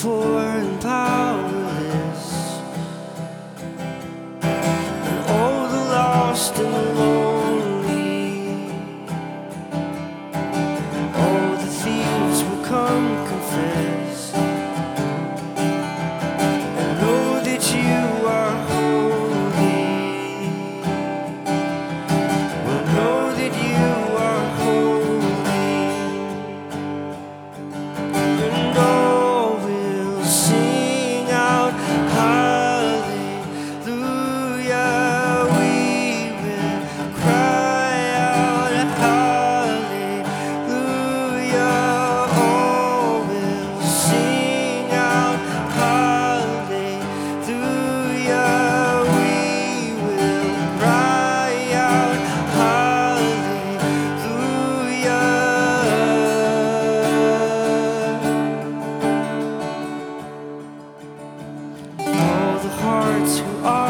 poor and powerless, and all the lost and the hearts who are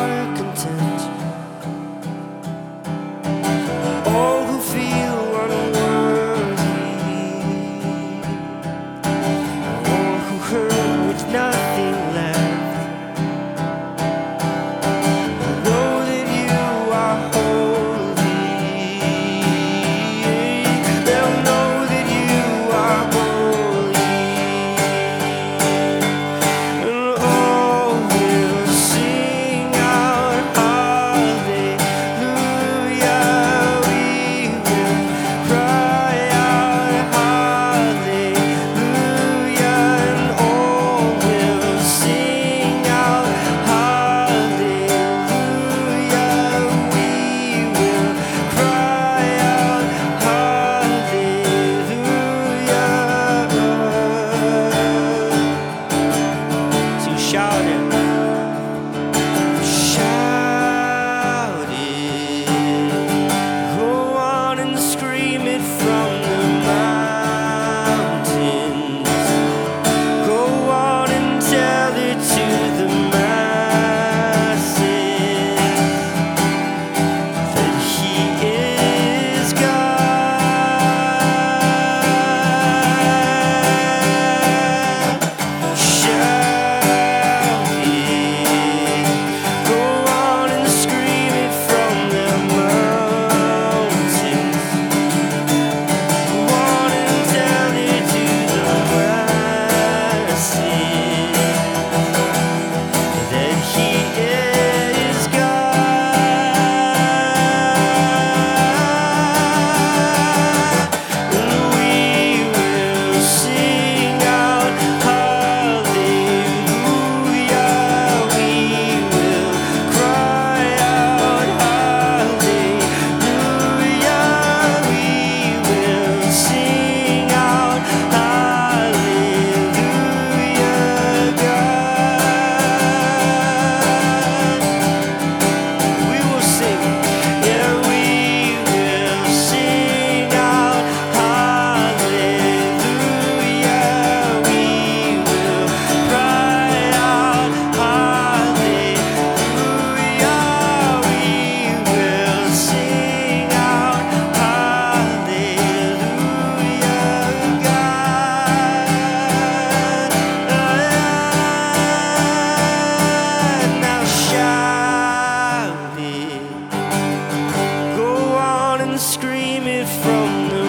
scream it from the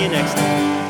See you next time.